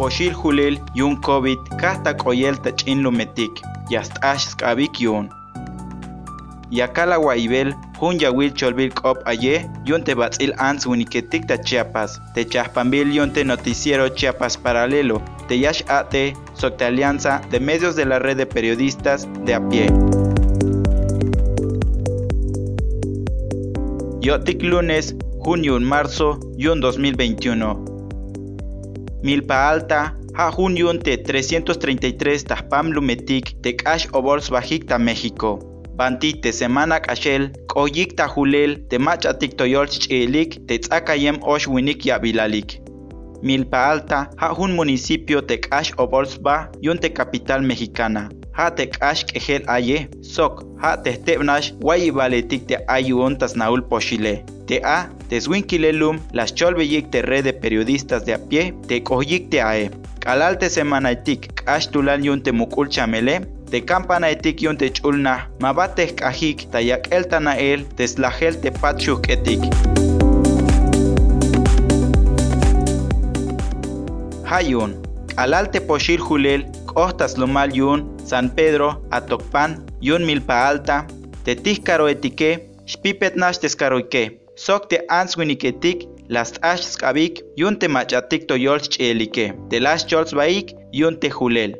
poshil julil yun COVID kahta koyel tach'in lumetik, yastash skabik yun. Yakala waibel jun yawil cholbil k'op aye yun te batz'il ans winiketik ta Chiapas, te chahpambil yun te noticiero Chiapas Paralelo, te yash ate socte alianza de medios de la red de periodistas de a pie. Yotik lunes, junio marzo, yun 2021. Milpa Alta, ha junio te 333 tahpam lumetik te cash obols bajikta México. Banti te semana kashel, koyik ta julel te machatik toyol chilik te tzakayem osh winik yabilalik. Milpa Alta, ha un municipio te cash obols ba, yun te capital mexicana. Ha te cash kejel aye, sok, ha te tebnash, guay baletik te ayuon tas naul poshile. Te a, te zwinkilelum, las cholbeyik te red de periodistas de a pie, te koyik te ae. Kalal te semanaitik, cash tulal yun te mukul chamele, te campanaitik yun te chulna, mabatek kahik, tayak el tanael, te slahel te patchuk etik. Hayun, alal te poshil julel, kohtas lomal yun, San Pedro, Atokpan, yun milpa alta, te tihkaro etike, shpipet nash tescaroike, sok te ans winiketik, las ash skabik, yun te machatik to yols chelike, te las chols baik, yun te julel.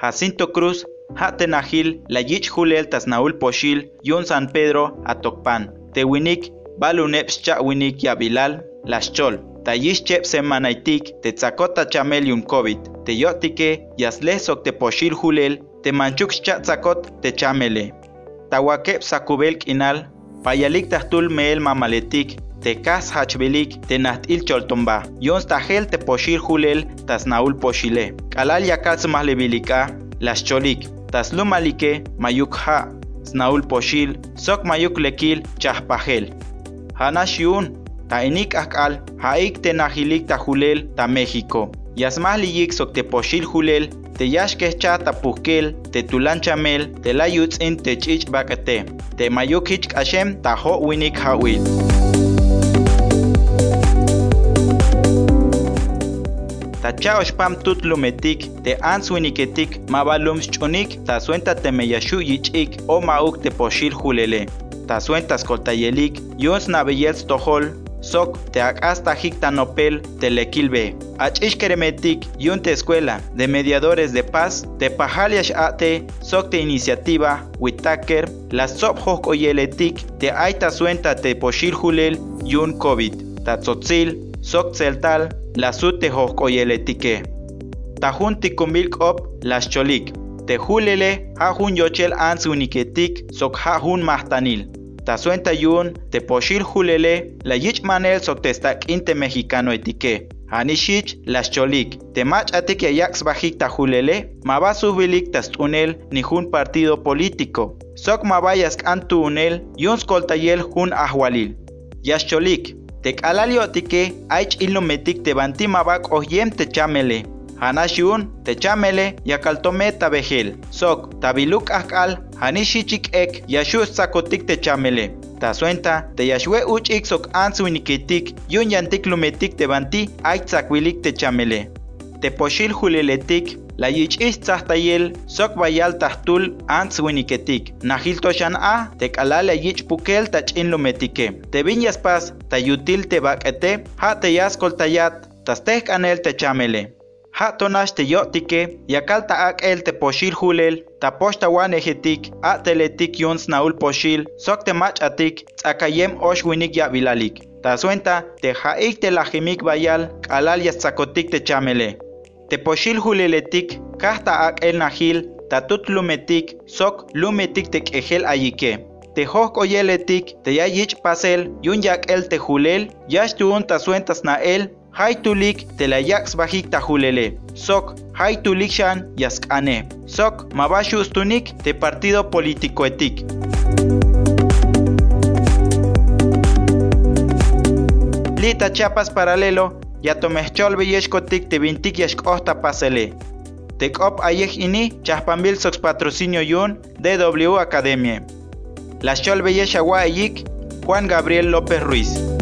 Jacinto Cruz, Hate Nahil, la yich julel tas naul poshil, yun San Pedro, Atokpan, te winik, baluneps cha winik yabilal, las chol. Tayish chep semanaitik, te tzakota chamel yun COVID, te yotike, yaslesok te poshil julel, te manchuk cha tzakot te chamele. Tawakep sakubel kinal, payalik tahtul meel mamaletik, te kas hachbelik, te nahtil choltomba. Yons tahel te poshil julel, tas naul poshile. Kalal yakal sumahlebilika, las cholik, tas lumalike, mayuk ha, snaul poshil, sok mayuk lekil, chahpahel. Hanash yun, ta inik akal, haik te nahilik ta julel ta México. Yasmah liyik sok te poshil julel, te yashkeh cha ta puhkel, te tulan chamel, te la yutzin te chich bakate, te mayuk hich kashem ta ho winik hawil. Ta chao spam tut lumetik, te ans winiketik, mabalum chunik, ta suenta te meyashu yichik, o mauk te poshil julele. Ta suentas koltayelik, yons nabeyels tohol, sok te hasta nopel te lequilbe. Achish keremetik yun te escuela de mediadores de paz te pajaliash ate sok te iniciativa witaker la sop hok oyeletik te aita suenta te poshil julel yun covid ta tzotzil sok tzeltal la sute hok oyeletike. Ta junti kumilk op las cholik. Te julele ha jun yochel ans uniketik sok ha jun mahtanil ta suenta yun te poshil julele la yich manel sok testak inte mexicano etique. Hanishich las cholik, te mach atik yax bajik ta julele, maba subilik tas tunel ni jun partido político. Sok mabayas antu unel, yun skoltayel jun ahwalil. Yas cholik, te kalalio atike, aich ilumetik te banti mabak oyem te chamele. Hanashun, te chamele, yakaltome tabehel. Sok, tabiluk akal, hanishichik ek, yashu sakotik te chamele. Ta suenta, te yashwe uchik sok ansuiniketik, yun yantik lumetik te banti, ait sakwilik te chamele. Te poshil juleletik, la yich tzahtayel, sok bayal tahtul ants winiketik. Nahil toshan a, te kalale yich pukel tach in lumetike. Te vinyas pas, ta yutil te bakete, ha te yaskol tayat, tas anel te chamele. Ha tonash te yotike, yakal ta ak el te poshil hulel, ta poshta wan ejetik, a teletik yons naul poshil, sok te mach atik, tzakayem osh winik ya bilalik. Ta suenta, te haik te lajimik bayal, kalal yatzakotik te chamele. Te poshil huleletik, kahta ak el nahil, ta tut lumetik, sok lumetik te kejel ayike. Te hok oyeletik, te ya yich pasel, yun yak el te hulel, yash tuun ta suentas na el, Haitulik telayax bajik tajulele. Sok Haitulik shan yaskane. Sok mabashu ustunik te partido político etik. Lita Chiapas paralelo yatomechol yeshkotik te vintik yashkohta pasele. Tekop ayej ini chahpambil sox patrocinio yun DW Academia. La Cholbe Yeshawa Juan Gabriel López Ruiz.